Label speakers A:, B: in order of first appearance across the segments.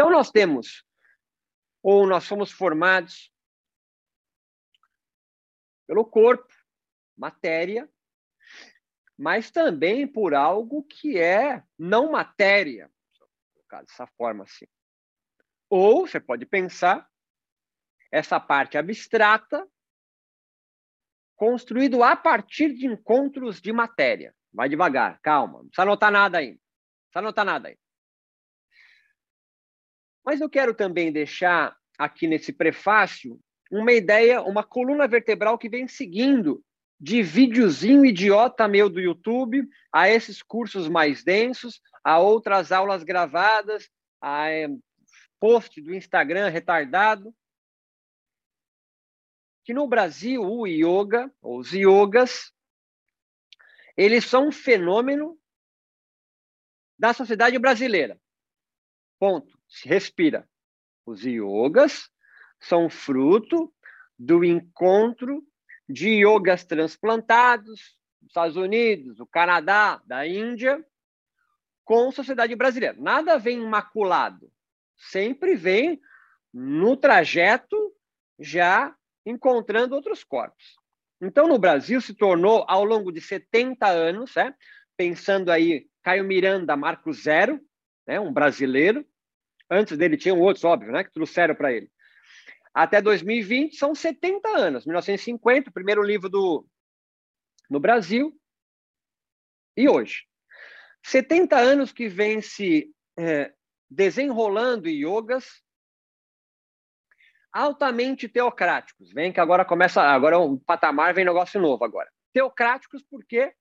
A: Então, nós temos, ou nós somos formados pelo corpo, matéria, mas também por algo que é não matéria, dessa forma assim. Ou você pode pensar essa parte abstrata construído a partir de encontros de matéria. Vai devagar, calma, não precisa anotar nada aí. Não precisa anotar nada aí. Mas eu quero também deixar aqui nesse prefácio uma ideia, uma coluna vertebral que vem seguindo de videozinho idiota meu do YouTube a esses cursos mais densos, a outras aulas gravadas, a é, post do Instagram retardado. Que no Brasil, o yoga, os yogas, eles são um fenômeno da sociedade brasileira. Ponto. Respira. Os yogas são fruto do encontro de yogas transplantados dos Estados Unidos, do Canadá, da Índia, com a sociedade brasileira. Nada vem imaculado, sempre vem no trajeto já encontrando outros corpos. Então, no Brasil, se tornou, ao longo de 70 anos, é, pensando aí, Caio Miranda, Marco Zero, né, um brasileiro, antes dele tinham outros, óbvio, né, que trouxeram para ele até 2020 são 70 anos. 1950, o primeiro livro do no Brasil, e hoje. 70 anos que vem se é, desenrolando yogas altamente teocráticos. Vem que agora começa, agora o patamar vem negócio novo agora. Teocráticos porque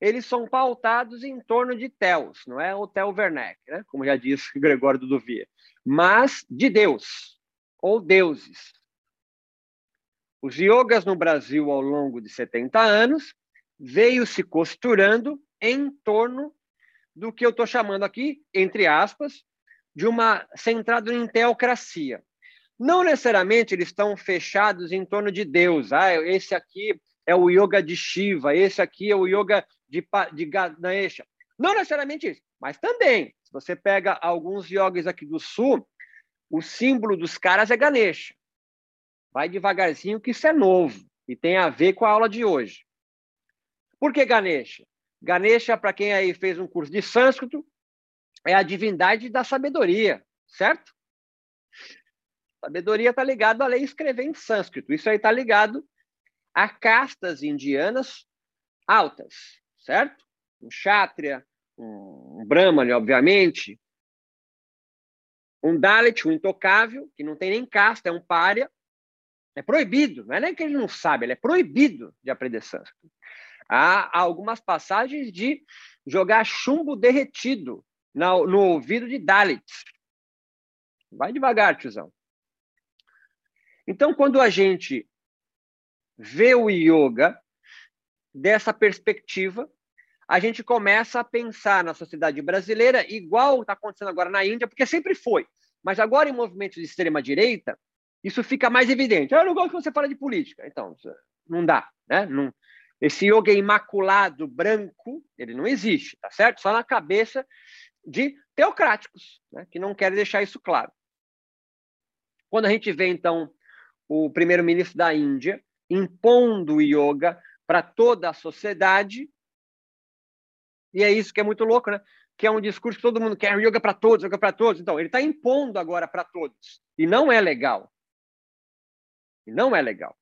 A: eles são pautados em torno de Theos, não é o Theo Werneck, né? como já disse Gregório do mas de Deus ou deuses. Os yogas no Brasil, ao longo de 70 anos, veio se costurando em torno do que eu estou chamando aqui, entre aspas, de uma centrado em teocracia. Não necessariamente eles estão fechados em torno de Deus. Ah, esse aqui é o yoga de Shiva, esse aqui é o yoga de, de Ganesha. Não necessariamente isso, mas também, se você pega alguns yogis aqui do sul, o símbolo dos caras é Ganesha. Vai devagarzinho, que isso é novo e tem a ver com a aula de hoje. Por que Ganesha? Ganesha, para quem aí fez um curso de sânscrito, é a divindade da sabedoria, certo? Sabedoria está ligado à lei escrever em sânscrito. Isso aí está ligado a castas indianas altas, certo? Um kshatriya, um brahmane, obviamente, um Dalit, um intocável, que não tem nem casta, é um pária. É proibido, não é nem que ele não sabe, ele é proibido de aprender sânscrito. Há algumas passagens de jogar chumbo derretido no, no ouvido de Dalits. Vai devagar, tiozão. Então, quando a gente vê o yoga dessa perspectiva, a gente começa a pensar na sociedade brasileira igual está acontecendo agora na Índia, porque sempre foi. Mas agora, em movimentos de extrema-direita, isso fica mais evidente. Eu não gosto que você fala de política. Então, não dá. Né? Não, esse yoga imaculado, branco, ele não existe, tá certo? Só na cabeça de teocráticos, né? que não querem deixar isso claro. Quando a gente vê, então, o primeiro-ministro da Índia impondo o yoga para toda a sociedade, e é isso que é muito louco, né? Que é um discurso que todo mundo quer, yoga para todos, yoga para todos. Então, ele está impondo agora para todos. E não é legal. E não é legal.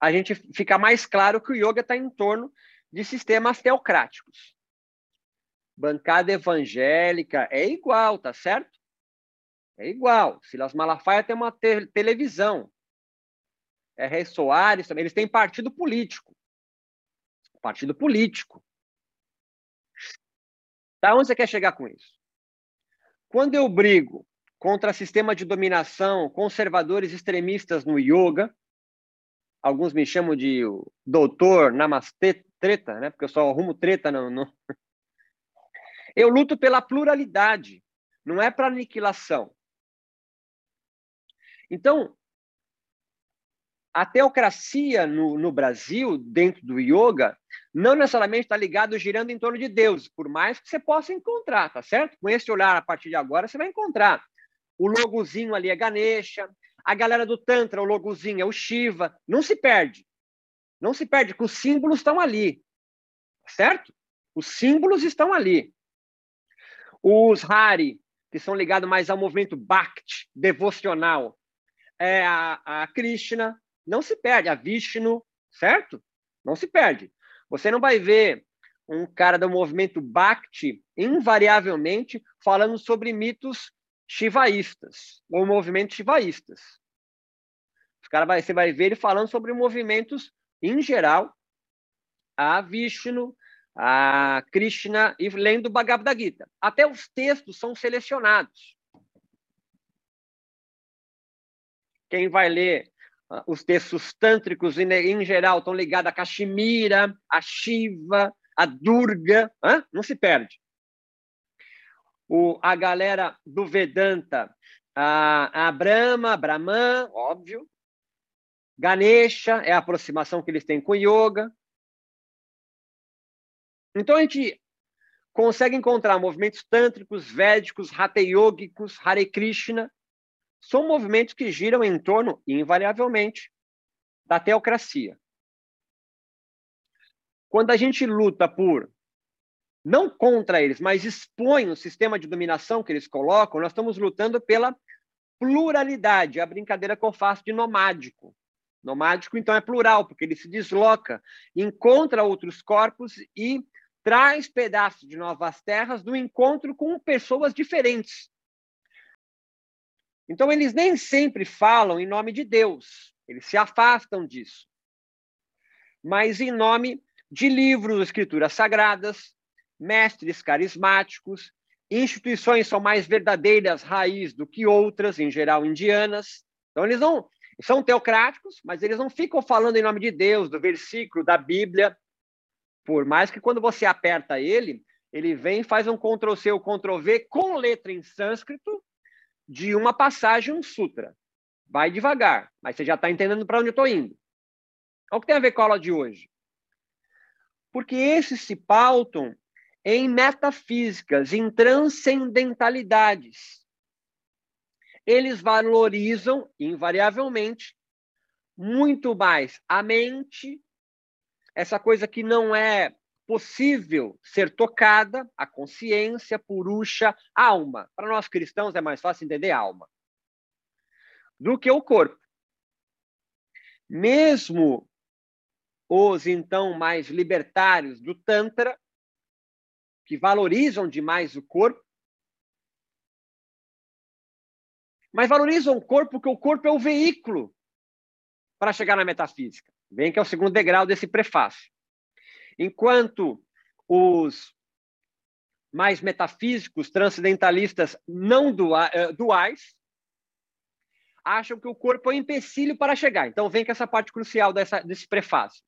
A: A gente fica mais claro que o yoga está em torno de sistemas teocráticos. Bancada evangélica é igual, tá certo? É igual. Silas Malafaia tem uma te televisão. É Rei Soares também. Eles têm partido político. Partido político. Tá? Onde você quer chegar com isso? Quando eu brigo contra sistema de dominação, conservadores extremistas no yoga, alguns me chamam de doutor namastê treta, né? Porque eu só arrumo treta no... Eu luto pela pluralidade, não é para aniquilação. Então, a teocracia no, no Brasil, dentro do yoga, não necessariamente está ligado girando em torno de Deus, por mais que você possa encontrar, tá certo? Com esse olhar, a partir de agora, você vai encontrar. O logozinho ali é Ganesha, a galera do Tantra, o logozinho é o Shiva. Não se perde. Não se perde, que os símbolos estão ali. Certo? Os símbolos estão ali. Os Hari, que são ligados mais ao movimento Bhakti, devocional, é a, a Krishna, não se perde. A Vishnu, certo? Não se perde. Você não vai ver um cara do movimento Bhakti, invariavelmente, falando sobre mitos shivaístas, ou movimentos shivaístas. Os cara vai, você vai ver ele falando sobre movimentos, em geral, a Vishnu, a Krishna e lendo o Bhagavad Gita. Até os textos são selecionados. Quem vai ler os textos tântricos, em, geral, estão ligados a Kashmira, a Shiva, a Durga, hein? não se perde o, a galera do Vedanta, a, a Brahma, Brahman, óbvio. Ganesha é a aproximação que eles têm com yoga. Então a gente consegue encontrar movimentos tântricos, védicos, hatha yogicos, Hare Krishna. São movimentos que giram em torno, invariavelmente, da teocracia. Quando a gente luta por não contra eles, mas expõe o sistema de dominação que eles colocam, nós estamos lutando pela pluralidade, a brincadeira que eu faço de nomádico. Nomádico, então, é plural, porque ele se desloca, encontra outros corpos e traz pedaços de novas terras do encontro com pessoas diferentes. Então, eles nem sempre falam em nome de Deus, eles se afastam disso. Mas em nome de livros, escrituras sagradas, mestres carismáticos, instituições são mais verdadeiras raiz do que outras, em geral indianas. Então, eles não são teocráticos, mas eles não ficam falando em nome de Deus, do versículo, da Bíblia, por mais que quando você aperta ele, ele vem faz um Ctrl-C Ctrl-V com letra em sânscrito de uma passagem, um sutra. Vai devagar, mas você já está entendendo para onde eu estou indo. O que tem a ver com a aula de hoje? Porque esses se pautam em metafísicas, em transcendentalidades. Eles valorizam, invariavelmente, muito mais a mente, essa coisa que não é possível ser tocada, a consciência, purusha, alma. Para nós cristãos é mais fácil entender alma do que o corpo. Mesmo os então mais libertários do Tantra que valorizam demais o corpo, mas valorizam o corpo porque o corpo é o veículo para chegar na metafísica. Bem que é o segundo degrau desse prefácio. Enquanto os mais metafísicos, transcendentalistas não eh, duais, acham que o corpo é um empecilho para chegar. Então, vem com essa parte crucial dessa, desse prefácio.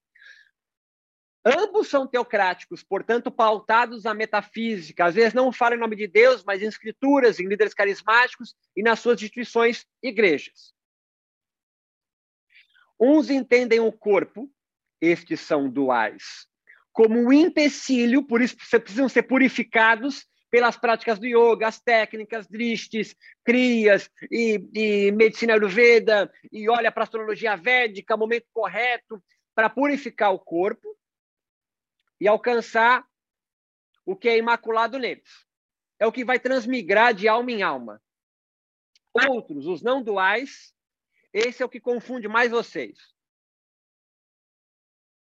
A: Ambos são teocráticos, portanto, pautados na metafísica. Às vezes não falam em nome de Deus, mas em escrituras, em líderes carismáticos e nas suas instituições igrejas. Uns entendem o corpo, estes são duais, como um empecilho, por isso precisam ser purificados pelas práticas do yoga, as técnicas, dristes, crias e, e medicina ayurveda, e olha para a astrologia védica, momento correto para purificar o corpo e alcançar o que é imaculado neles. É o que vai transmigrar de alma em alma. Outros, os não duais, esse é o que confunde mais vocês.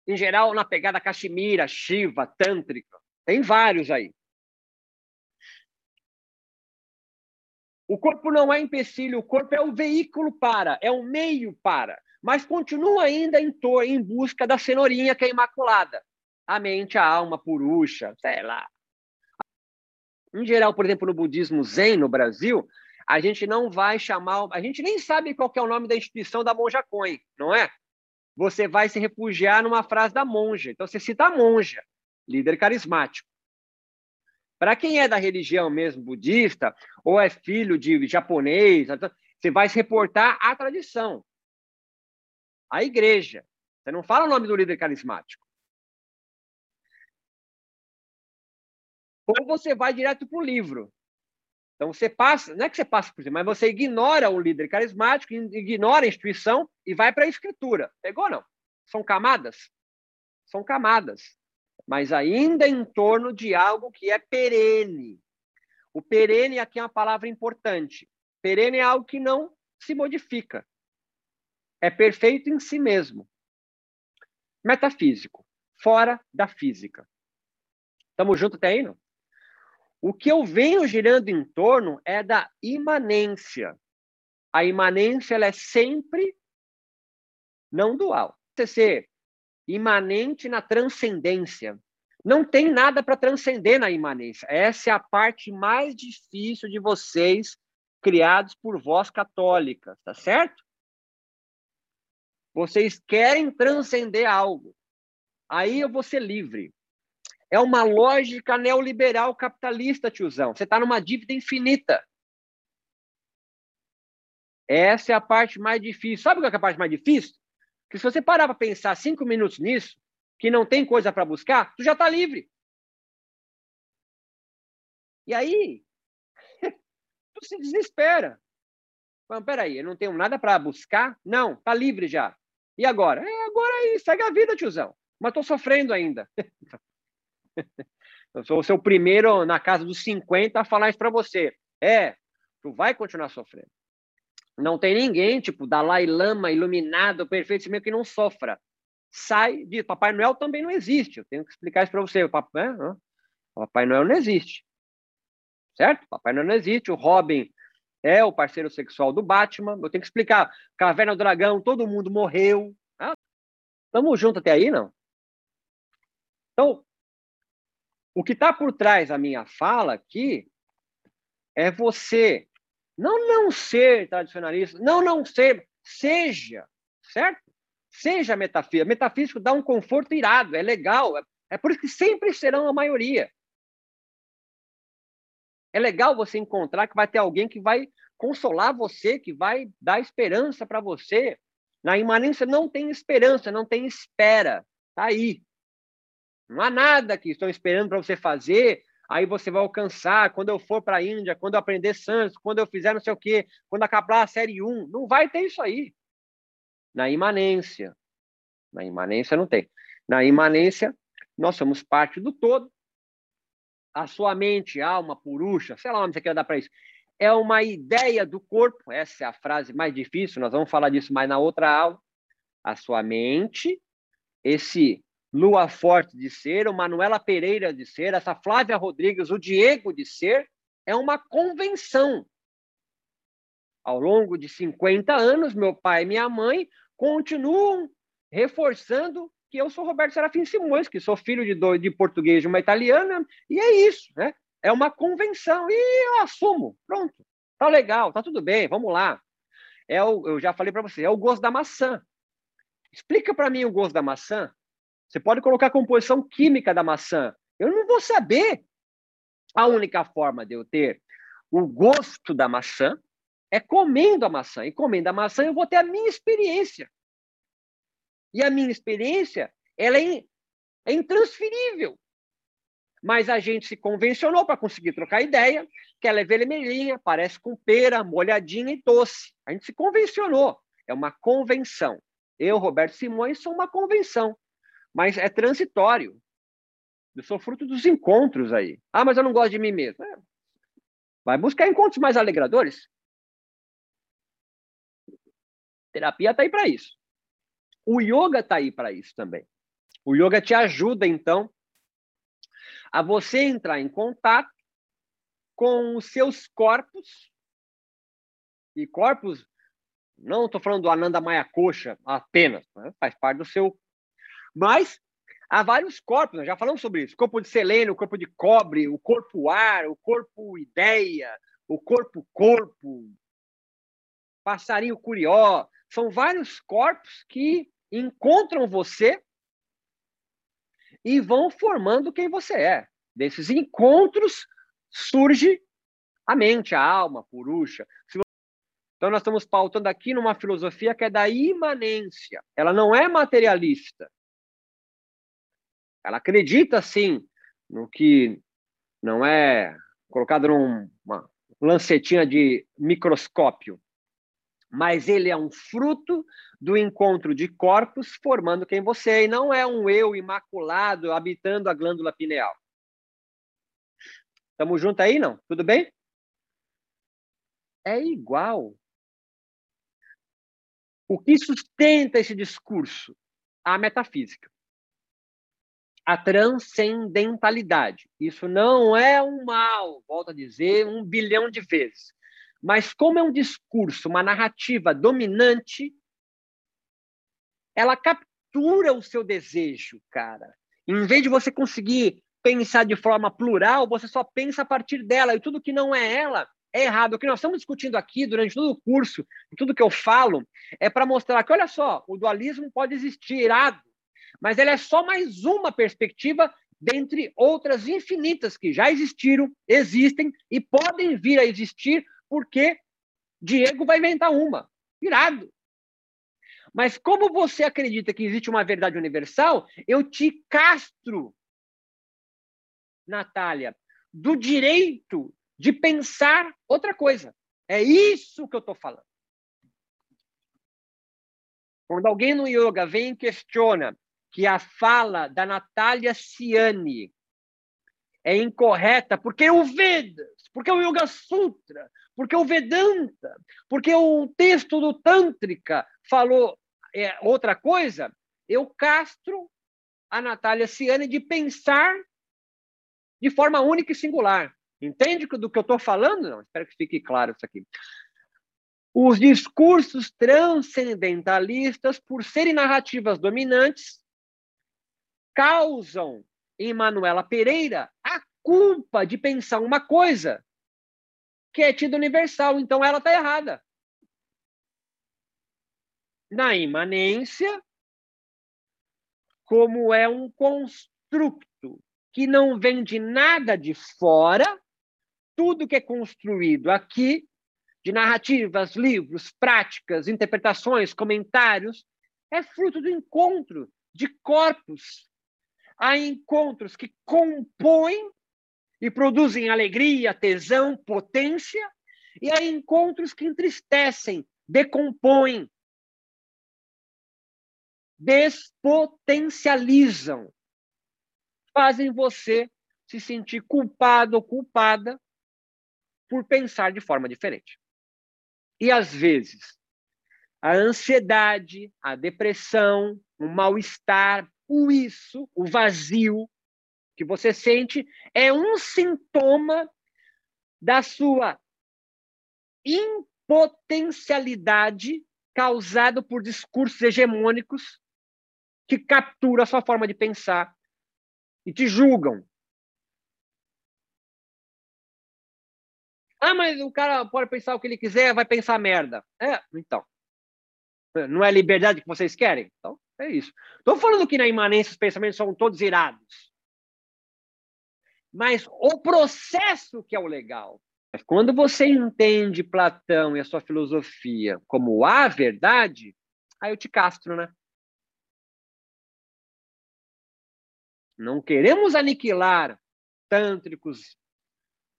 A: Em geral, na pegada Kashmira, Shiva, Tântrica. Tem vários aí. O corpo não é empecilho, o corpo é o veículo para, é o meio para, mas continua ainda em, em busca da cenourinha que é imaculada a mente, a alma, purusha, sei lá. Em geral, por exemplo, no budismo zen no Brasil, a gente não vai chamar, a gente nem sabe qual é o nome da instituição da monja Coin, não é? Você vai se refugiar numa frase da monja. Então você cita a monja, líder carismático. Para quem é da religião mesmo budista ou é filho de japonês, você vai se reportar à tradição. a igreja. Você não fala o nome do líder carismático. Ou você vai direto para o livro. Então você passa, não é que você passa por cima, mas você ignora o líder carismático, ignora a instituição e vai para a escritura. Pegou não? São camadas? São camadas. Mas ainda em torno de algo que é perene. O perene aqui é uma palavra importante. Perene é algo que não se modifica. É perfeito em si mesmo. Metafísico, fora da física. Estamos juntos até aí, não? O que eu venho girando em torno é da imanência. A imanência ela é sempre não dual. Você ser imanente na transcendência. Não tem nada para transcender na imanência. Essa é a parte mais difícil de vocês criados por vós católicas, tá certo? Vocês querem transcender algo. Aí eu vou ser livre. É uma lógica neoliberal capitalista, tiozão. Você está numa dívida infinita. Essa é a parte mais difícil. Sabe qual é a parte mais difícil? Que se você parar para pensar cinco minutos nisso, que não tem coisa para buscar, tu já está livre. E aí, tu se desespera. Mas, peraí, eu não tenho nada para buscar? Não, tá livre já. E agora? É, agora aí, segue a vida, tiozão. Mas estou sofrendo ainda. Eu sou o seu primeiro na casa dos 50 a falar isso para você. É, tu vai continuar sofrendo. Não tem ninguém, tipo, Dalai Lama, iluminado, perfeito, mesmo que não sofra. Sai de. Papai Noel também não existe. Eu tenho que explicar isso para você. Papai, né? Papai Noel não existe. Certo? Papai Noel não existe. O Robin é o parceiro sexual do Batman. Eu tenho que explicar. Caverna do Dragão, todo mundo morreu. Ah, tamo junto até aí, não? Então, o que está por trás da minha fala aqui é você não não ser tradicionalista, não não ser, seja, certo? Seja metafísico. Metafísico dá um conforto irado, é legal. É, é por isso que sempre serão a maioria. É legal você encontrar que vai ter alguém que vai consolar você, que vai dar esperança para você. Na imanência não tem esperança, não tem espera. Tá aí. Não há nada que estão esperando para você fazer, aí você vai alcançar quando eu for para a Índia, quando eu aprender Santos, quando eu fizer não sei o quê, quando acabar a série 1. Não vai ter isso aí. Na imanência. Na imanência não tem. Na imanência, nós somos parte do todo. A sua mente, alma, puruxa, sei lá onde você quer dar para isso, é uma ideia do corpo. Essa é a frase mais difícil, nós vamos falar disso mais na outra aula. A sua mente, esse Lua Forte de ser, o Manuela Pereira de ser, essa Flávia Rodrigues, o Diego de ser, é uma convenção. Ao longo de 50 anos, meu pai e minha mãe continuam reforçando que eu sou Roberto Serafim Simões, que sou filho de, dois, de português de uma italiana, e é isso, né? É uma convenção, e eu assumo, pronto, tá legal, tá tudo bem, vamos lá. É o, eu já falei para você, é o gosto da maçã. Explica para mim o gosto da maçã. Você pode colocar a composição química da maçã. Eu não vou saber. A única forma de eu ter o gosto da maçã é comendo a maçã. E comendo a maçã eu vou ter a minha experiência. E a minha experiência, ela é, é intransferível. Mas a gente se convencionou para conseguir trocar ideia que ela é vermelhinha, parece com pera, molhadinha e doce. A gente se convencionou. É uma convenção. Eu, Roberto Simões, sou uma convenção mas é transitório. Eu sou fruto dos encontros aí. Ah, mas eu não gosto de mim mesmo. É. Vai buscar encontros mais alegradores. Terapia está aí para isso. O yoga está aí para isso também. O yoga te ajuda, então, a você entrar em contato com os seus corpos. E corpos, não estou falando do Ananda Maya Coxa apenas, né? faz parte do seu mas há vários corpos, nós já falamos sobre isso: corpo de selênio, corpo de cobre, o corpo ar, o corpo ideia, o corpo corpo, passarinho curió. São vários corpos que encontram você e vão formando quem você é. Desses encontros surge a mente, a alma, a puruxa. Então, nós estamos pautando aqui numa filosofia que é da imanência. Ela não é materialista. Ela acredita, sim, no que não é colocado numa lancetinha de microscópio, mas ele é um fruto do encontro de corpos formando quem você é, e não é um eu imaculado habitando a glândula pineal. Estamos juntos aí, não? Tudo bem? É igual. O que sustenta esse discurso? A metafísica. A transcendentalidade. Isso não é um mal, volto a dizer, um bilhão de vezes. Mas como é um discurso, uma narrativa dominante, ela captura o seu desejo, cara. Em vez de você conseguir pensar de forma plural, você só pensa a partir dela. E tudo que não é ela é errado. O que nós estamos discutindo aqui durante todo o curso, tudo que eu falo, é para mostrar que, olha só, o dualismo pode existir, irado, mas ele é só mais uma perspectiva dentre outras infinitas que já existiram, existem e podem vir a existir, porque Diego vai inventar uma. Irado. Mas como você acredita que existe uma verdade universal, eu te castro Natália, do direito de pensar outra coisa. É isso que eu estou falando. Quando alguém no yoga vem e questiona que a fala da Natália Ciani é incorreta porque o Vedas, porque o Yoga Sutra, porque o Vedanta, porque o texto do Tântrica falou é, outra coisa, eu castro a Natália Ciani de pensar de forma única e singular. Entende do que eu estou falando? Não, espero que fique claro isso aqui. Os discursos transcendentalistas, por serem narrativas dominantes, causam em Manuela Pereira a culpa de pensar uma coisa que é tida universal. Então ela está errada. Na imanência, como é um construto que não vem de nada de fora, tudo que é construído aqui, de narrativas, livros, práticas, interpretações, comentários, é fruto do encontro de corpos. Há encontros que compõem e produzem alegria, tesão, potência, e há encontros que entristecem, decompõem, despotencializam fazem você se sentir culpado ou culpada por pensar de forma diferente. E às vezes, a ansiedade, a depressão, o mal-estar, o isso, o vazio que você sente é um sintoma da sua impotencialidade causado por discursos hegemônicos que capturam a sua forma de pensar e te julgam. Ah, mas o cara pode pensar o que ele quiser, vai pensar merda. É, então. Não é a liberdade que vocês querem? Então, é isso. Estou falando que na imanência os pensamentos são todos irados. Mas o processo que é o legal. Quando você entende Platão e a sua filosofia como a verdade, aí eu te castro, né? Não queremos aniquilar tântricos,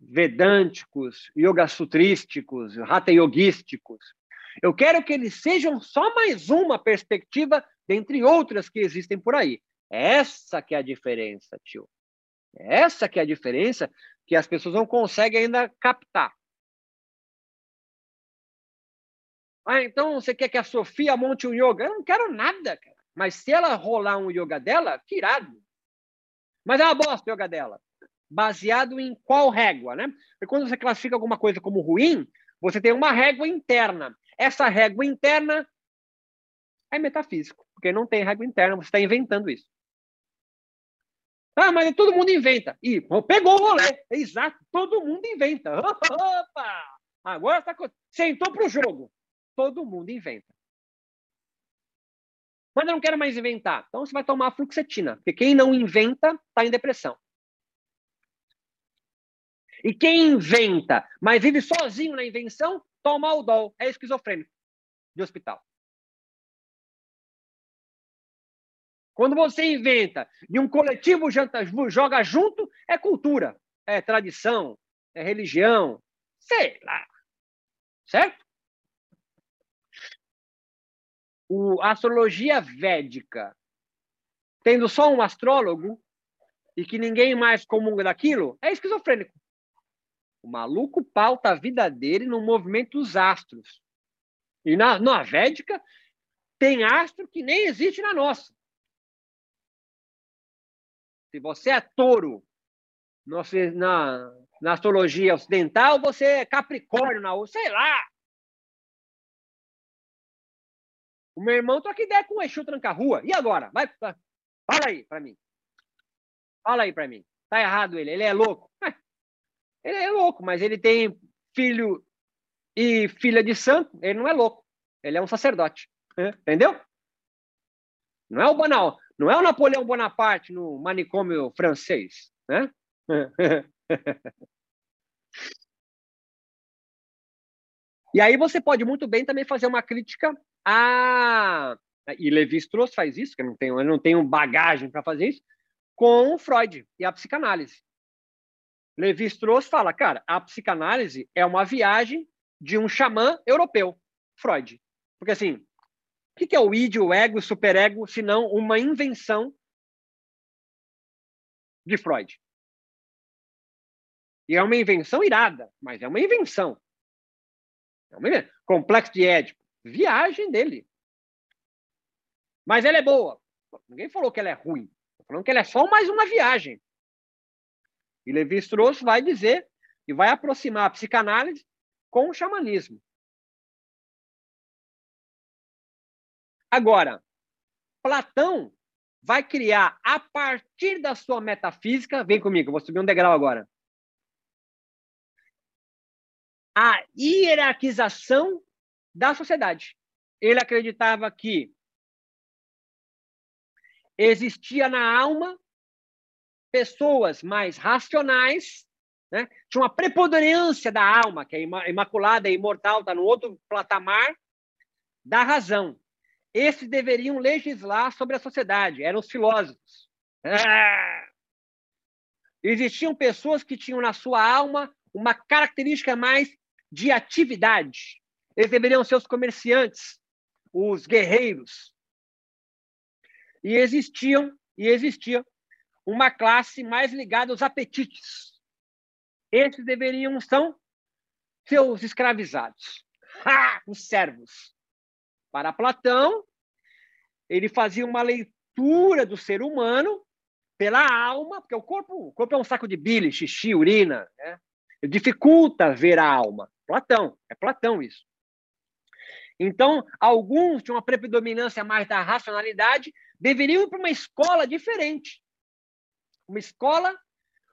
A: vedânticos, yogasutrísticos, hatha yogísticos. Eu quero que eles sejam só mais uma perspectiva dentre outras que existem por aí. Essa que é a diferença, tio. Essa que é a diferença que as pessoas não conseguem ainda captar. Ah, então você quer que a Sofia monte um yoga? Eu não quero nada, cara. Mas se ela rolar um yoga dela, tirado. Mas é uma bosta o yoga dela. Baseado em qual régua, né? Porque quando você classifica alguma coisa como ruim, você tem uma régua interna. Essa régua interna é metafísico, porque não tem régua interna, você está inventando isso. Ah, mas todo mundo inventa. E pegou o rolê. Exato, todo mundo inventa. Opa! Agora tá... sentou para o jogo. Todo mundo inventa. Mas eu não quero mais inventar. Então você vai tomar fluxetina, porque quem não inventa está em depressão. E quem inventa, mas vive sozinho na invenção, toma o dol, é esquizofrênico de hospital. Quando você inventa e um coletivo joga junto, é cultura, é tradição, é religião, sei lá. Certo? O, a astrologia védica, tendo só um astrólogo e que ninguém mais comunga daquilo, é esquizofrênico. O maluco pauta a vida dele no movimento dos astros. E na, na védica, tem astro que nem existe na nossa. Se você é touro na, na astrologia ocidental, você é capricórnio na sei lá. O meu irmão troca ideia com o Exu tranca-rua. E agora? Vai, fala aí para mim. Fala aí para mim. Tá errado ele. Ele é louco. Ele é louco, mas ele tem filho e filha de santo. Ele não é louco. Ele é um sacerdote. Entendeu? Não é o banal. Não é o Napoleão Bonaparte no manicômio francês, né? e aí você pode muito bem também fazer uma crítica a e Levi Strauss faz isso, que eu não tenho, eu não tenho bagagem para fazer isso, com Freud e a psicanálise. Levi Strauss fala, cara, a psicanálise é uma viagem de um xamã europeu, Freud. Porque assim, o que é o id, o ego, o superego, se não uma invenção de Freud? E é uma invenção irada, mas é uma invenção. É uma invenção. Complexo de Édipo. Viagem dele. Mas ela é boa. Ninguém falou que ela é ruim. Estou falando que ela é só mais uma viagem. E Levi Strauss vai dizer e vai aproximar a psicanálise com o xamanismo. Agora, Platão vai criar, a partir da sua metafísica, vem comigo, vou subir um degrau agora. A hierarquização da sociedade. Ele acreditava que existia na alma pessoas mais racionais, né? tinha uma preponderância da alma, que é imaculada, é imortal, está no outro patamar, da razão. Esses deveriam legislar sobre a sociedade, eram os filósofos. Ah! Existiam pessoas que tinham na sua alma uma característica mais de atividade. Eles deveriam ser os comerciantes, os guerreiros. E existiam e existia uma classe mais ligada aos apetites. Esses deveriam são seus escravizados, ha! os servos. Para Platão, ele fazia uma leitura do ser humano pela alma, porque o corpo, o corpo é um saco de bile, xixi, urina, né? dificulta ver a alma. Platão, é Platão isso. Então, alguns tinham uma predominância mais da racionalidade, deveriam ir para uma escola diferente. Uma escola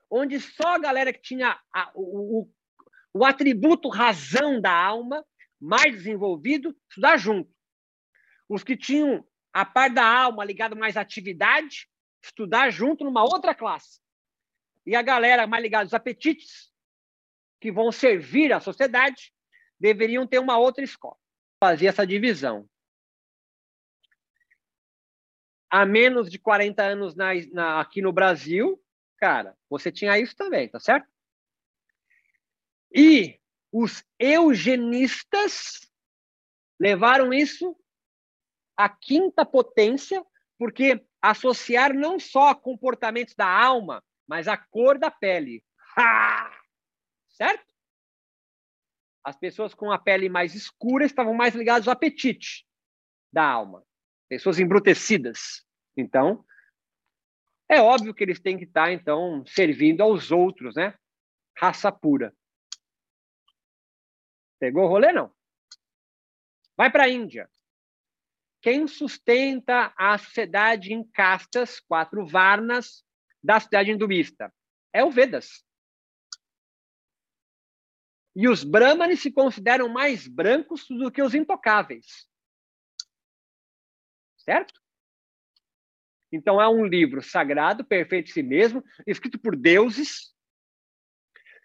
A: onde só a galera que tinha a, o, o, o atributo razão da alma mais desenvolvido estudar junto. Os que tinham a parte da alma ligada mais à atividade, estudar junto numa outra classe. E a galera mais ligada aos apetites, que vão servir à sociedade, deveriam ter uma outra escola. Fazia essa divisão. Há menos de 40 anos na, na, aqui no Brasil, cara, você tinha isso também, tá certo? E os eugenistas levaram isso a quinta potência, porque associar não só comportamentos da alma, mas a cor da pele. Ha! Certo? As pessoas com a pele mais escura estavam mais ligadas ao apetite da alma. Pessoas embrutecidas. Então, é óbvio que eles têm que estar, então, servindo aos outros, né? Raça pura. Pegou o rolê, não? Vai para a Índia. Quem sustenta a sociedade em castas, quatro varnas, da cidade hinduísta? É o Vedas. E os brahmanes se consideram mais brancos do que os intocáveis. Certo? Então é um livro sagrado, perfeito em si mesmo, escrito por deuses,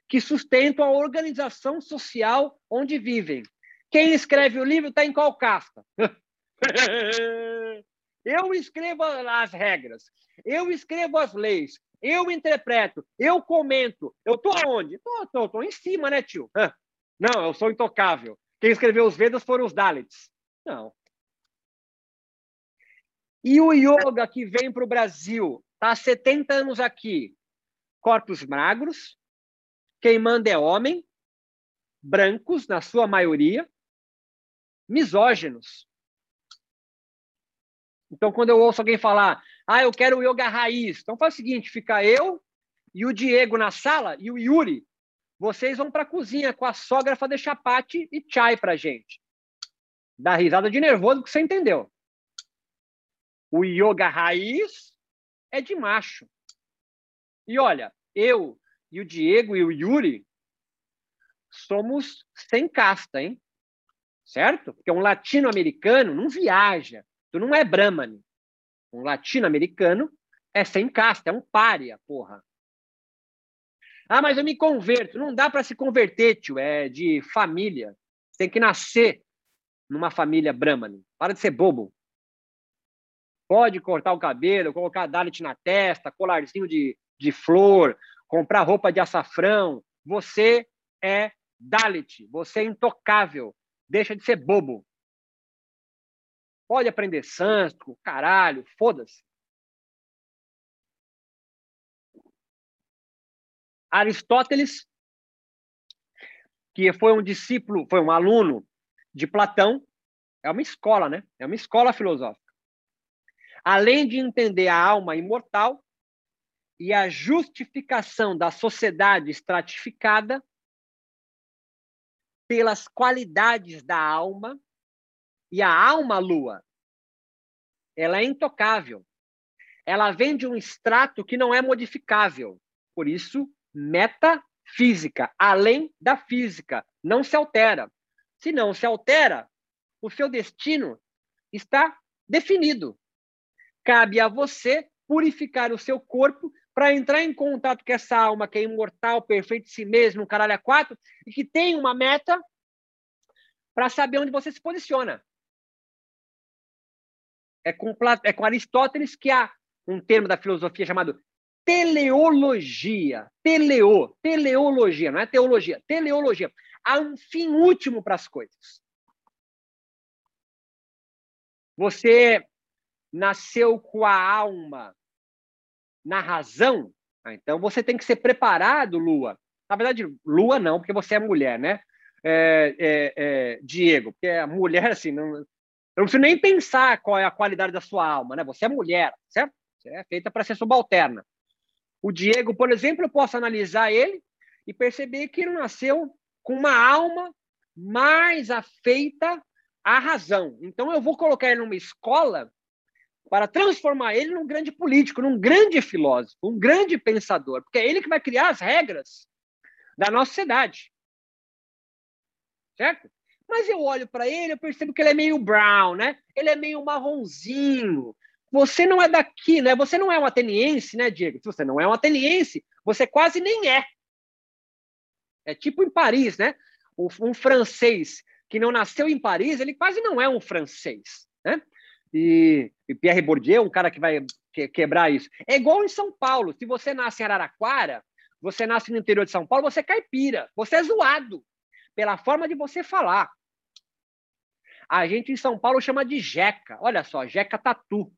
A: que sustentam a organização social onde vivem. quem escreve o livro está em qual casta? eu escrevo as regras, eu escrevo as leis, eu interpreto, eu comento. Eu estou aonde? Estou em cima, né, tio? Não, eu sou intocável. Quem escreveu os Vedas foram os Dalits. Não. E o yoga que vem para o Brasil, está há 70 anos aqui. Corpos magros, quem manda é homem, brancos, na sua maioria, misóginos. Então, quando eu ouço alguém falar, ah, eu quero o yoga raiz, então faz o seguinte: fica eu e o Diego na sala e o Yuri. Vocês vão para a cozinha com a sogra fazer chapate e chai para gente. Dá risada de nervoso porque você entendeu. O yoga raiz é de macho. E olha, eu e o Diego e o Yuri somos sem casta, hein? Certo? Porque um latino-americano não viaja. Tu não é Brahman. Um latino-americano é sem casta, é um pária, porra. Ah, mas eu me converto. Não dá para se converter, tio. É de família. Tem que nascer numa família Brahman. Para de ser bobo. Pode cortar o cabelo, colocar dalit na testa, colarzinho de, de flor, comprar roupa de açafrão. Você é Dalit. Você é intocável. Deixa de ser bobo. Pode aprender sânscrito, caralho, foda-se. Aristóteles, que foi um discípulo, foi um aluno de Platão, é uma escola, né? É uma escola filosófica. Além de entender a alma imortal e a justificação da sociedade estratificada pelas qualidades da alma, e a alma lua, ela é intocável. Ela vem de um extrato que não é modificável. Por isso, metafísica, além da física, não se altera. Se não se altera, o seu destino está definido. Cabe a você purificar o seu corpo para entrar em contato com essa alma que é imortal, perfeita de si mesmo, caralho a quatro, e que tem uma meta para saber onde você se posiciona. É com, é com Aristóteles que há um termo da filosofia chamado teleologia. Teleo, teleologia, não é teologia, teleologia. Há um fim último para as coisas. Você nasceu com a alma na razão, ah, então você tem que ser preparado, Lua. Na verdade, Lua não, porque você é mulher, né? É, é, é, Diego, porque a mulher, assim, não, eu não preciso nem pensar qual é a qualidade da sua alma, né? Você é mulher, certo? Você é feita para ser subalterna. O Diego, por exemplo, eu posso analisar ele e perceber que ele nasceu com uma alma mais afeita à razão. Então, eu vou colocar ele numa escola para transformar ele num grande político, num grande filósofo, um grande pensador, porque é ele que vai criar as regras da nossa sociedade. Certo? Mas eu olho para ele, eu percebo que ele é meio brown, né? Ele é meio marronzinho. Você não é daqui, né? Você não é um ateniense, né, Diego? Se você não é um ateniense, você quase nem é. É tipo em Paris, né? Um francês que não nasceu em Paris, ele quase não é um francês, né? E, e Pierre Bourdieu, um cara que vai que, quebrar isso. É igual em São Paulo. Se você nasce em Araraquara, você nasce no interior de São Paulo, você é caipira. Você é zoado pela forma de você falar. A gente em São Paulo chama de jeca. Olha só, jeca tatu.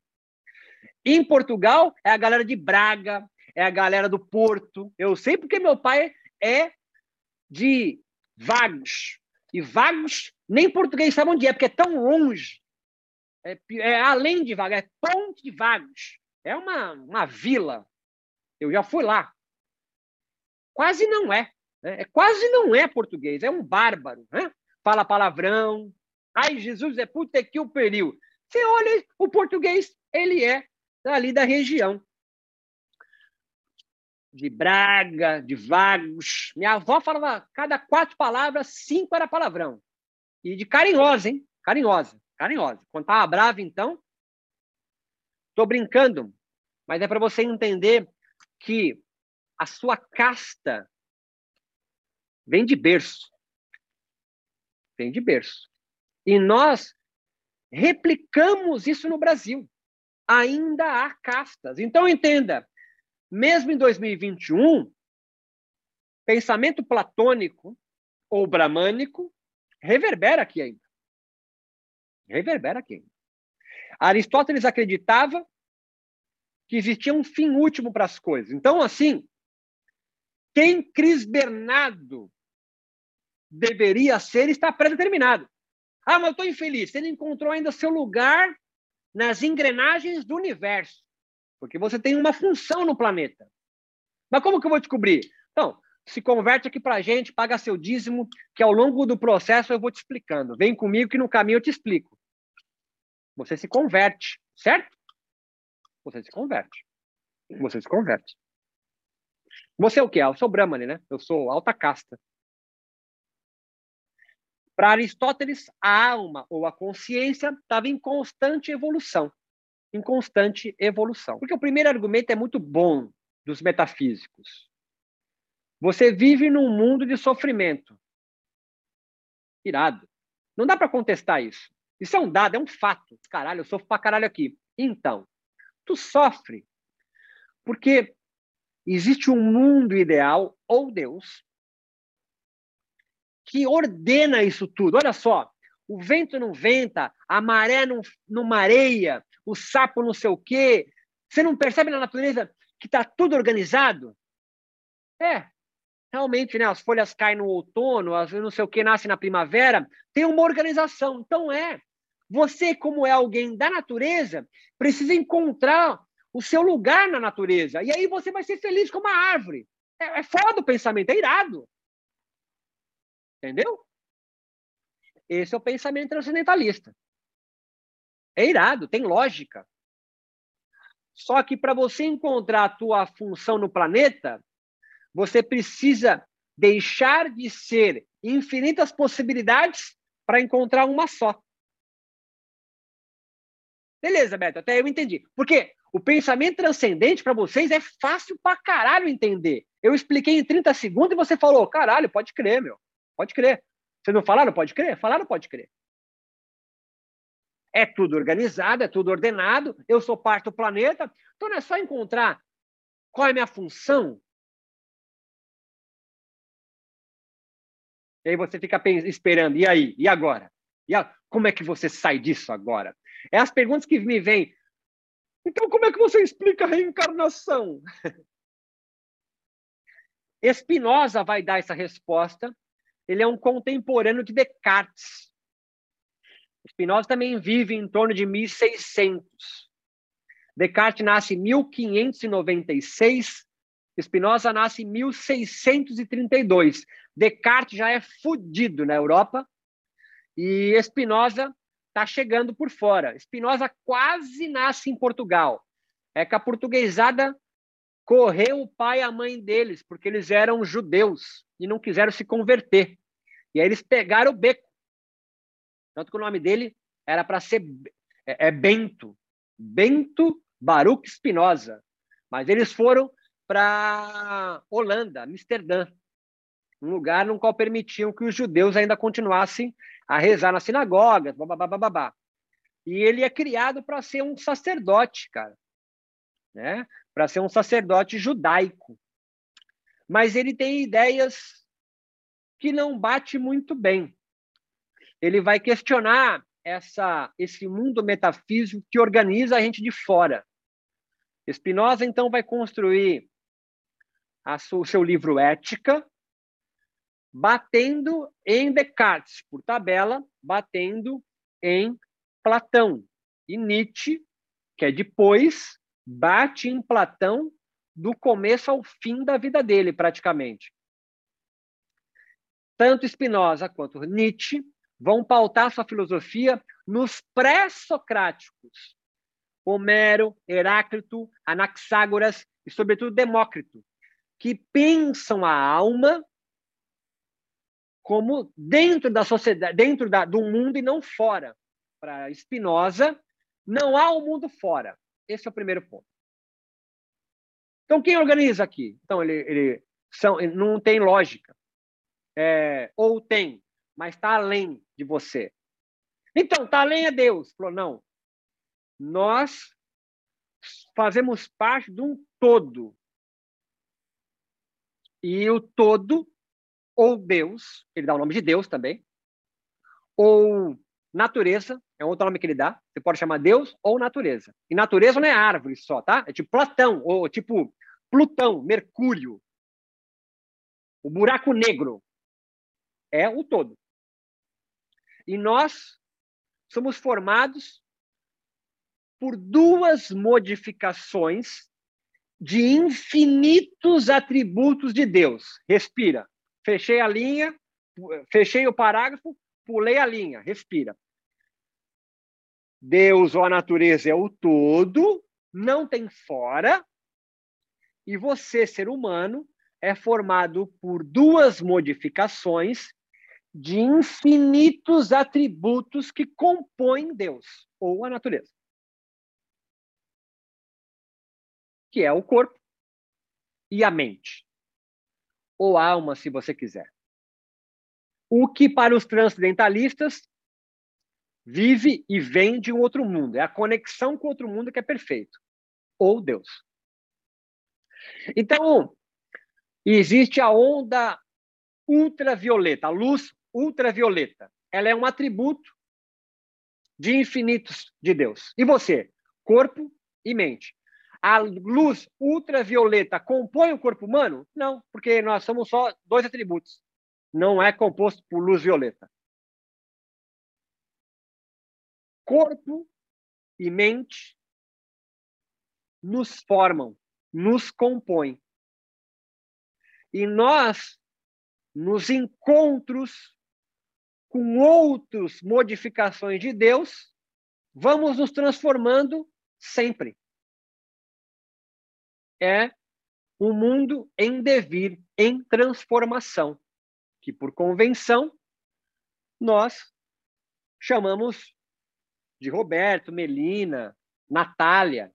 A: Em Portugal, é a galera de Braga, é a galera do Porto. Eu sei porque meu pai é de Vagos. E Vagos, nem português sabe onde é, porque é tão longe é, é além de Vagos, é Ponte de Vagos. É uma, uma vila. Eu já fui lá. Quase não é. Né? é. Quase não é português, é um bárbaro. Né? Fala palavrão. Ai, Jesus é puta que o perigo. Você olha, o português, ele é ali da região. De Braga, de Vagos. Minha avó falava, cada quatro palavras, cinco era palavrão. E de carinhosa, hein? Carinhosa carinhosa. Quando estava brava, então, estou brincando, mas é para você entender que a sua casta vem de berço. Vem de berço. E nós replicamos isso no Brasil. Ainda há castas. Então, entenda, mesmo em 2021, pensamento platônico ou bramânico reverbera aqui ainda. Reverbera aqui ainda. Aristóteles acreditava que existia um fim último para as coisas. Então, assim, quem Cris Bernardo deveria ser está predeterminado. Ah, mas eu estou infeliz. Você não encontrou ainda seu lugar nas engrenagens do universo. Porque você tem uma função no planeta. Mas como que eu vou descobrir? Então, se converte aqui para a gente, paga seu dízimo, que ao longo do processo eu vou te explicando. Vem comigo que no caminho eu te explico. Você se converte, certo? Você se converte. Você se converte. Você é o quê? Eu sou Brahmani, né? Eu sou alta casta. Para Aristóteles, a alma ou a consciência estava em constante evolução. Em constante evolução. Porque o primeiro argumento é muito bom dos metafísicos. Você vive num mundo de sofrimento. Irado. Não dá para contestar isso. Isso é um dado, é um fato. Caralho, eu sofro pra caralho aqui. Então, tu sofre porque existe um mundo ideal ou Deus que ordena isso tudo. Olha só, o vento não venta, a maré não, não mareia, o sapo não sei o quê. Você não percebe na natureza que está tudo organizado? É, realmente, né? As folhas caem no outono, as não sei o que nasce na primavera. Tem uma organização. Então é. Você, como é alguém da natureza, precisa encontrar o seu lugar na natureza. E aí você vai ser feliz como uma árvore. É, é fora do pensamento, é irado. Entendeu? Esse é o pensamento transcendentalista. É irado, tem lógica. Só que para você encontrar a tua função no planeta, você precisa deixar de ser infinitas possibilidades para encontrar uma só. Beleza, Beto, até eu entendi. Porque o pensamento transcendente para vocês é fácil para caralho entender. Eu expliquei em 30 segundos e você falou, caralho, pode crer, meu. Pode crer. Vocês não falaram pode crer? Falaram pode crer. É tudo organizado, é tudo ordenado, eu sou parte do planeta, então não é só encontrar qual é a minha função. E aí você fica esperando, e aí? E agora? E a... como é que você sai disso agora? É as perguntas que me vêm. Então, como é que você explica a reencarnação? Spinoza vai dar essa resposta. Ele é um contemporâneo de Descartes. Spinoza também vive em torno de 1600. Descartes nasce em 1596, Spinoza nasce em 1632. Descartes já é fudido na Europa e Spinoza está chegando por fora. Spinoza quase nasce em Portugal. É que a portuguesada correu o pai e a mãe deles, porque eles eram judeus e não quiseram se converter. E aí eles pegaram o beco. Tanto que o nome dele era para ser é, é, Bento. Bento Baruch Spinoza. Mas eles foram para Holanda, Amsterdã, um lugar no qual permitiam que os judeus ainda continuassem a rezar nas sinagogas, babá. E ele é criado para ser um sacerdote, cara, né? Para ser um sacerdote judaico. Mas ele tem ideias que não bate muito bem. Ele vai questionar essa esse mundo metafísico que organiza a gente de fora. Spinoza então vai construir o seu livro Ética, batendo em Descartes, por tabela, batendo em Platão. E Nietzsche, que é depois, bate em Platão do começo ao fim da vida dele, praticamente. Tanto Spinoza quanto Nietzsche vão pautar sua filosofia nos pré-socráticos. Homero, Heráclito, Anaxágoras e, sobretudo, Demócrito, que pensam a alma como dentro da sociedade, dentro da, do mundo e não fora. Para Spinoza, não há o um mundo fora. Esse é o primeiro ponto. Então, quem organiza aqui? Então, ele, ele são, não tem lógica. É, ou tem, mas está além de você. Então, Talém é Deus. Falou, não. Nós fazemos parte de um todo. E o todo, ou Deus, ele dá o nome de Deus também, ou natureza, é outro nome que ele dá. Você pode chamar Deus ou natureza. E natureza não é árvore só, tá? É tipo Platão, ou tipo Plutão, Mercúrio. O buraco negro é o todo. E nós somos formados por duas modificações de infinitos atributos de Deus. Respira. Fechei a linha, fechei o parágrafo, pulei a linha. Respira. Deus ou a natureza é o todo, não tem fora, e você, ser humano, é formado por duas modificações de infinitos atributos que compõem Deus ou a natureza. Que é o corpo e a mente. Ou alma, se você quiser. O que para os transcendentalistas vive e vem de um outro mundo. É a conexão com outro mundo que é perfeito. Ou Deus. Então, existe a onda ultravioleta, a luz ultravioleta. Ela é um atributo de infinitos de Deus. E você? Corpo e mente. A luz ultravioleta compõe o corpo humano? Não, porque nós somos só dois atributos. Não é composto por luz violeta. Corpo e mente nos formam, nos compõem. E nós, nos encontros com outras modificações de Deus, vamos nos transformando sempre. É um mundo em devir, em transformação, que por convenção nós chamamos de Roberto, Melina, Natália.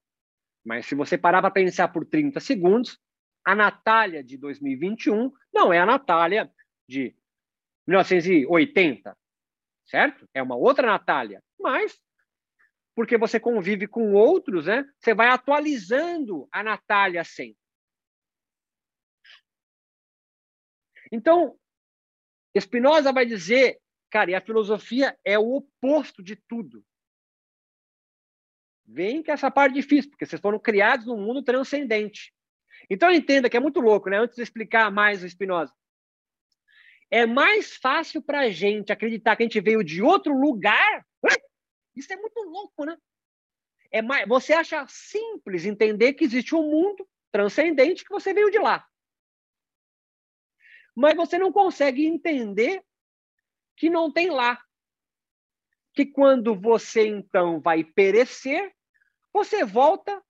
A: Mas se você parar para pensar por 30 segundos, a Natália de 2021 não é a Natália de 1980, certo? É uma outra Natália, mas porque você convive com outros, né? Você vai atualizando a Natália sempre. Então, Spinoza vai dizer, cara, e a filosofia é o oposto de tudo. Vem que essa parte é difícil, porque vocês foram criados num mundo transcendente. Então entenda que é muito louco, né? Antes de explicar mais o Spinoza. É mais fácil para a gente acreditar que a gente veio de outro lugar. Isso é muito louco, né? É mais, você acha simples entender que existe um mundo transcendente que você veio de lá. Mas você não consegue entender que não tem lá. Que quando você então vai perecer, você volta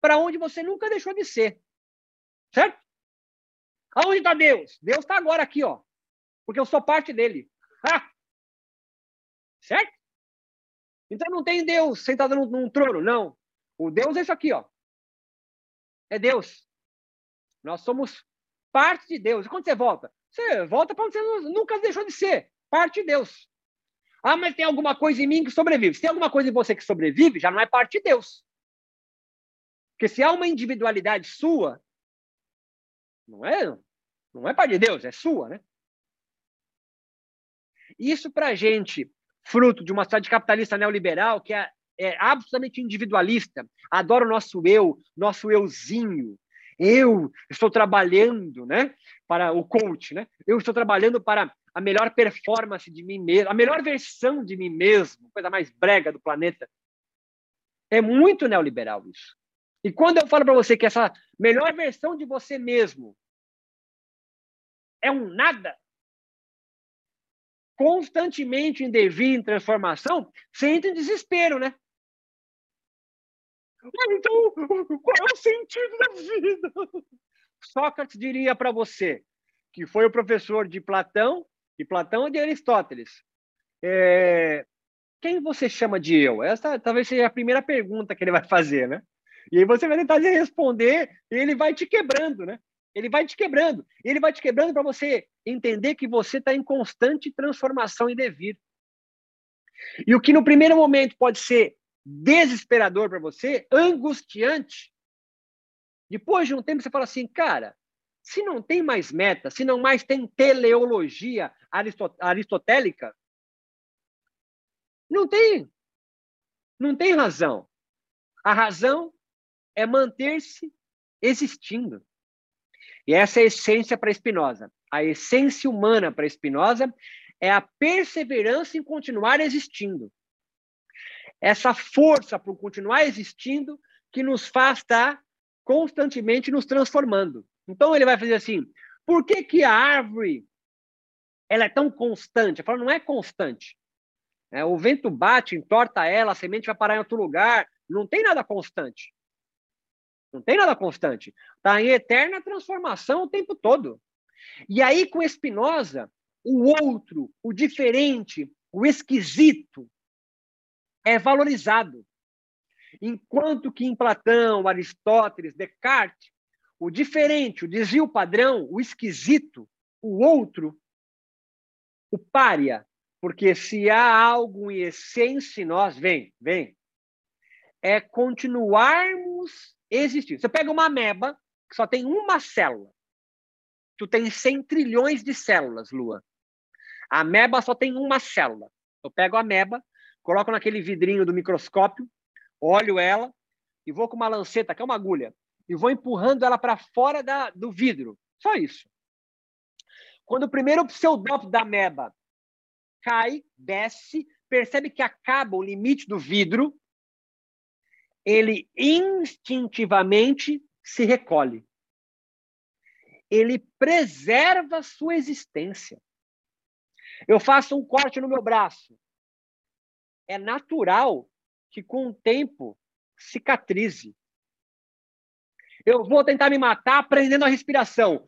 A: para onde você nunca deixou de ser. Certo? Aonde está Deus? Deus está agora aqui, ó. Porque eu sou parte dele. Ha! Certo? Então não tem Deus sentado num, num trono, não. O Deus é isso aqui, ó. É Deus. Nós somos parte de Deus. E quando você volta? Você volta para onde você nunca deixou de ser. Parte de Deus. Ah, mas tem alguma coisa em mim que sobrevive. Se tem alguma coisa em você que sobrevive, já não é parte de Deus. Porque se há uma individualidade sua, não é, não é parte de Deus, é sua, né? Isso para a gente, fruto de uma sociedade capitalista neoliberal que é, é absolutamente individualista, adora o nosso eu, nosso euzinho. Eu estou trabalhando, né, para o coach, né? Eu estou trabalhando para a melhor performance de mim mesmo, a melhor versão de mim mesmo, coisa mais brega do planeta. É muito neoliberal isso. E quando eu falo para você que essa melhor versão de você mesmo é um nada, constantemente em devir, em transformação, entra em desespero, né? Então, qual é o sentido da vida? Sócrates diria para você, que foi o professor de Platão, de Platão e de Aristóteles. É, quem você chama de eu? Essa talvez seja a primeira pergunta que ele vai fazer, né? E aí você vai tentar responder e ele vai te quebrando, né? Ele vai te quebrando. Ele vai te quebrando para você entender que você está em constante transformação e devir. E o que no primeiro momento pode ser desesperador para você, angustiante, depois de um tempo você fala assim, cara, se não tem mais meta, se não mais tem teleologia aristotélica, não tem. Não tem razão. A razão é manter-se existindo. E essa é a essência para Spinoza. A essência humana para Spinoza é a perseverança em continuar existindo. Essa força para continuar existindo que nos faz estar constantemente nos transformando. Então ele vai fazer assim: por que, que a árvore ela é tão constante? Eu não é constante. É, o vento bate, entorta ela, a semente vai parar em outro lugar. Não tem nada constante. Não tem nada constante. Está em eterna transformação o tempo todo. E aí, com Espinosa, o outro, o diferente, o esquisito, é valorizado. Enquanto que em Platão, Aristóteles, Descartes, o diferente, o desvio padrão, o esquisito, o outro, o pária, porque se há algo em essência em nós, vem, vem, é continuarmos existindo. Você pega uma ameba, que só tem uma célula. Tu tem 100 trilhões de células, Lua. A ameba só tem uma célula. Eu pego a ameba, coloco naquele vidrinho do microscópio, olho ela e vou com uma lanceta, que é uma agulha, e vou empurrando ela para fora da, do vidro. Só isso. Quando o primeiro pseudópito da ameba cai, desce, percebe que acaba o limite do vidro, ele instintivamente se recolhe. Ele preserva sua existência. Eu faço um corte no meu braço. É natural que com o tempo cicatrize. Eu vou tentar me matar prendendo a respiração.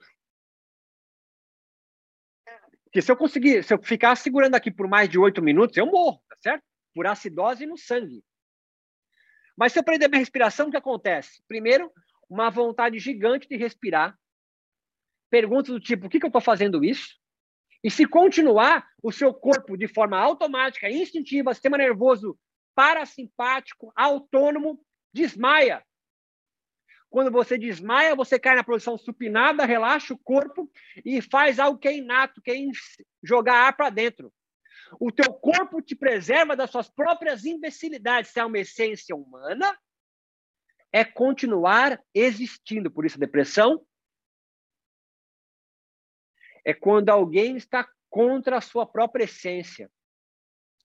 A: Porque se eu conseguir, se eu ficar segurando aqui por mais de oito minutos, eu morro, tá certo? Por acidose no sangue. Mas se eu prender minha respiração, o que acontece? Primeiro, uma vontade gigante de respirar. Perguntas do tipo: por que, que eu estou fazendo isso? E se continuar, o seu corpo, de forma automática, instintiva, sistema nervoso parasimpático, autônomo, desmaia. Quando você desmaia, você cai na posição supinada, relaxa o corpo e faz algo que é inato, que é jogar ar para dentro. O teu corpo te preserva das suas próprias imbecilidades. Se é uma essência humana, é continuar existindo. Por isso, depressão é quando alguém está contra a sua própria essência.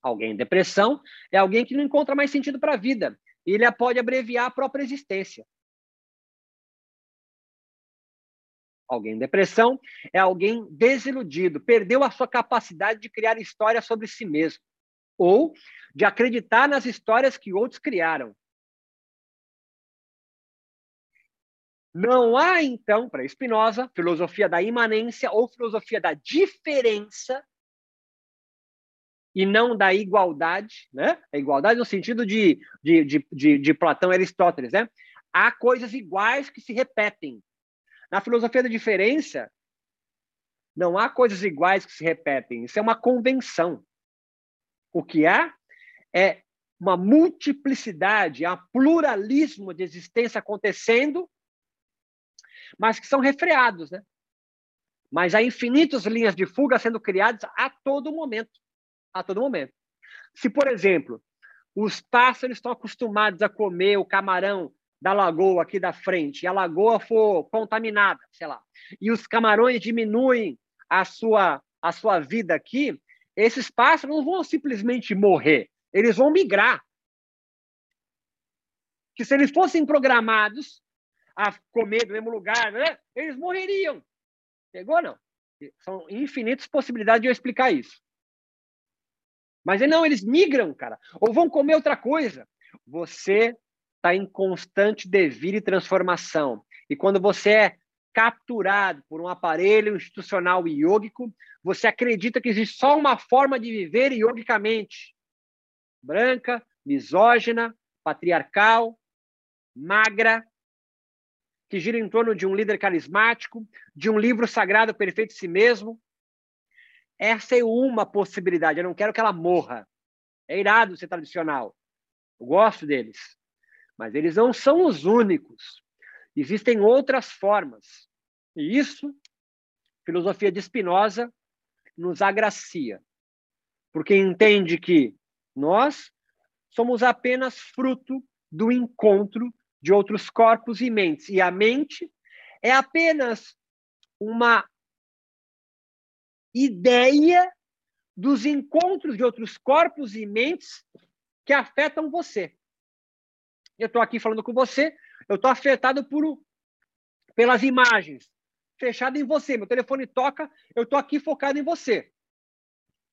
A: Alguém em depressão é alguém que não encontra mais sentido para a vida. Ele pode abreviar a própria existência. Alguém em depressão é alguém desiludido, perdeu a sua capacidade de criar histórias sobre si mesmo ou de acreditar nas histórias que outros criaram. Não há, então, para Spinoza, filosofia da imanência ou filosofia da diferença e não da igualdade, né? A igualdade no sentido de, de, de, de, de Platão e Aristóteles, né? Há coisas iguais que se repetem. Na filosofia da diferença, não há coisas iguais que se repetem. Isso é uma convenção. O que há é uma multiplicidade, há pluralismo de existência acontecendo, mas que são refreados, né? Mas há infinitas linhas de fuga sendo criadas a todo momento. A todo momento. Se, por exemplo, os pássaros estão acostumados a comer o camarão da lagoa aqui da frente e a lagoa for contaminada, sei lá, e os camarões diminuem a sua, a sua vida aqui, esses pássaros não vão simplesmente morrer, eles vão migrar. Que se eles fossem programados a comer do mesmo lugar, né, eles morreriam. Pegou, não? São infinitas possibilidades de eu explicar isso. Mas não, eles migram, cara. Ou vão comer outra coisa. Você está em constante devir e transformação. E quando você é capturado por um aparelho institucional iógico, você acredita que existe só uma forma de viver iogicamente. Branca, misógina, patriarcal, magra, que gira em torno de um líder carismático, de um livro sagrado perfeito de si mesmo. Essa é uma possibilidade. Eu não quero que ela morra. É irado ser tradicional. Eu gosto deles. Mas eles não são os únicos. Existem outras formas. E isso, filosofia de Spinoza nos agracia. Porque entende que nós somos apenas fruto do encontro de outros corpos e mentes. E a mente é apenas uma ideia dos encontros de outros corpos e mentes que afetam você. Eu estou aqui falando com você, eu estou afetado por, pelas imagens, fechado em você. Meu telefone toca, eu estou aqui focado em você.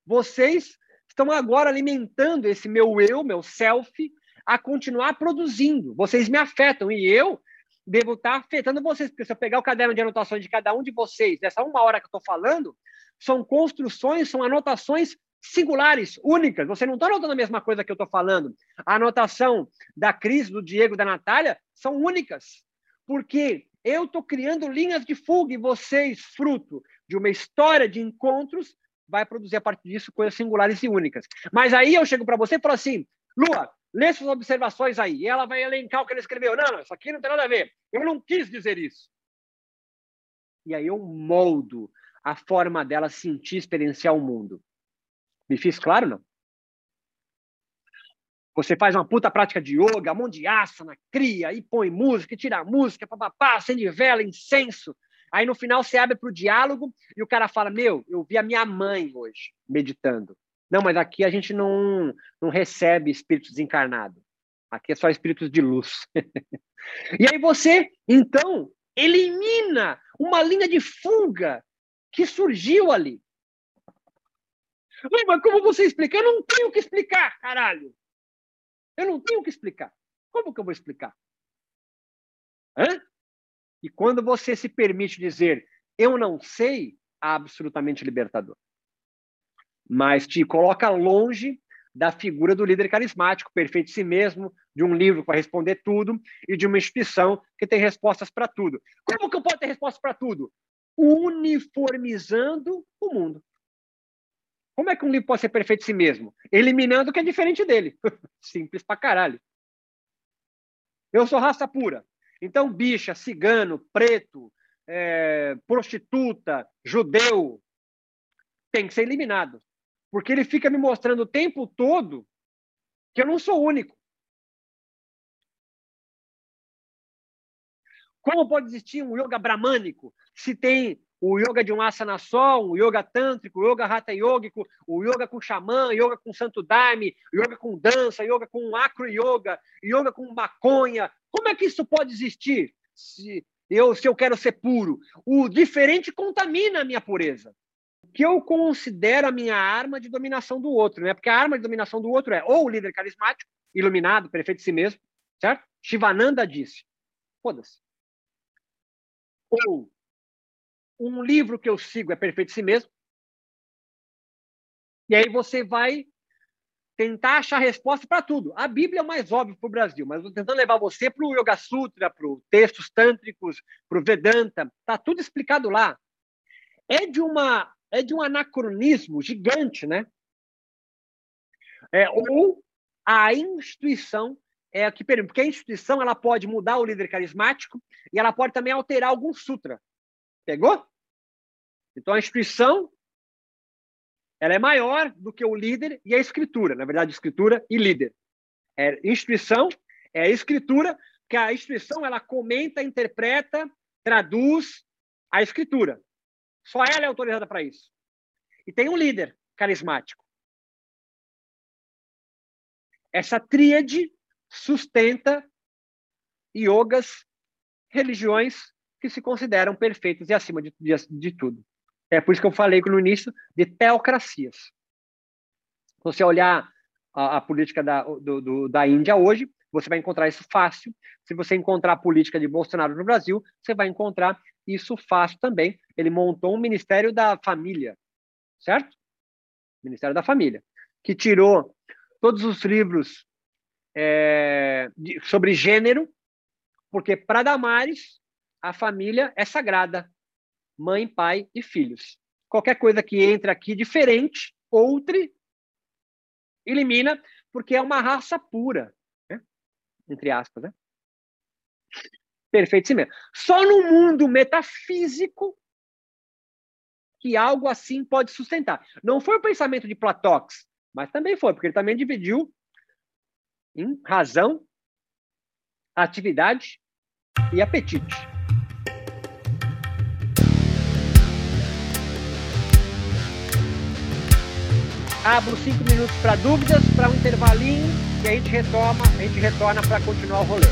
A: Vocês estão agora alimentando esse meu eu, meu self, a continuar produzindo. Vocês me afetam e eu devo estar afetando vocês, porque se eu pegar o caderno de anotações de cada um de vocês, dessa uma hora que eu estou falando, são construções, são anotações singulares, únicas. Você não está anotando a mesma coisa que eu estou falando. A anotação da Cris, do Diego, da Natália, são únicas. Porque eu estou criando linhas de fuga e vocês, fruto de uma história de encontros, vai produzir a partir disso coisas singulares e únicas. Mas aí eu chego para você e falo assim, Lua, lê suas observações aí. E ela vai elencar o que ele escreveu. Não, não, isso aqui não tem nada a ver. Eu não quis dizer isso. E aí eu moldo a forma dela sentir, experienciar o mundo. Me fiz claro, não? Você faz uma puta prática de yoga, mão de asana, cria, e põe música, e tira música, papapá, acende vela, incenso. Aí no final você abre para o diálogo e o cara fala: Meu, eu vi a minha mãe hoje meditando. Não, mas aqui a gente não, não recebe espíritos desencarnados. Aqui é só espíritos de luz. e aí você, então, elimina uma linha de fuga que surgiu ali. Mas como você explica? Eu não tenho que explicar, caralho. Eu não tenho que explicar. Como que eu vou explicar? Hã? E quando você se permite dizer eu não sei, absolutamente libertador. Mas te coloca longe da figura do líder carismático, perfeito de si mesmo, de um livro para responder tudo e de uma instituição que tem respostas para tudo. Como que eu posso ter respostas para tudo? Uniformizando o mundo. Como é que um livro pode ser perfeito de si mesmo? Eliminando o que é diferente dele. Simples pra caralho. Eu sou raça pura. Então, bicha, cigano, preto, é, prostituta, judeu, tem que ser eliminado. Porque ele fica me mostrando o tempo todo que eu não sou único. Como pode existir um yoga bramânico se tem o yoga de um asana só, o yoga tântrico, o yoga hatha yogico, o yoga com xamã, yoga com santo daime, yoga com dança, yoga com acro yoga, yoga com maconha. Como é que isso pode existir se eu, se eu quero ser puro? O diferente contamina a minha pureza. O que eu considero a minha arma de dominação do outro, né? Porque a arma de dominação do outro é ou o líder carismático, iluminado, prefeito de si mesmo, certo? Shivananda disse. Foda-se. Ou um livro que eu sigo é perfeito em si mesmo. E aí você vai tentar achar resposta para tudo. A Bíblia é o mais óbvio para o Brasil, mas estou tentando levar você para o Yoga Sutra, para os textos tântricos, para o Vedanta. Está tudo explicado lá. É de uma é de um anacronismo gigante, né? É, ou a instituição é a que permite, porque a instituição ela pode mudar o líder carismático e ela pode também alterar algum sutra. Pegou? Então a instituição ela é maior do que o líder e a escritura, na verdade, escritura e líder. É instituição é a escritura, que a instituição ela comenta, interpreta, traduz a escritura. Só ela é autorizada para isso. E tem um líder carismático. Essa tríade sustenta yogas, religiões que se consideram perfeitos e acima de, de, de tudo. É por isso que eu falei no início de teocracias. Se você olhar a, a política da, do, do, da Índia hoje, você vai encontrar isso fácil. Se você encontrar a política de Bolsonaro no Brasil, você vai encontrar isso fácil também. Ele montou um Ministério da Família, certo? Ministério da Família, que tirou todos os livros é, de, sobre gênero, porque para Damares a família é sagrada. Mãe, pai e filhos. Qualquer coisa que entre aqui diferente, outre, Elimina porque é uma raça pura, né? entre aspas. Né? Perfeito, sim mesmo. Só no mundo metafísico que algo assim pode sustentar. Não foi o pensamento de Platóx, mas também foi, porque ele também dividiu em razão, atividade e apetite. Abro cinco minutos para dúvidas, para um intervalinho, e a gente retoma, a gente retorna para continuar o rolê.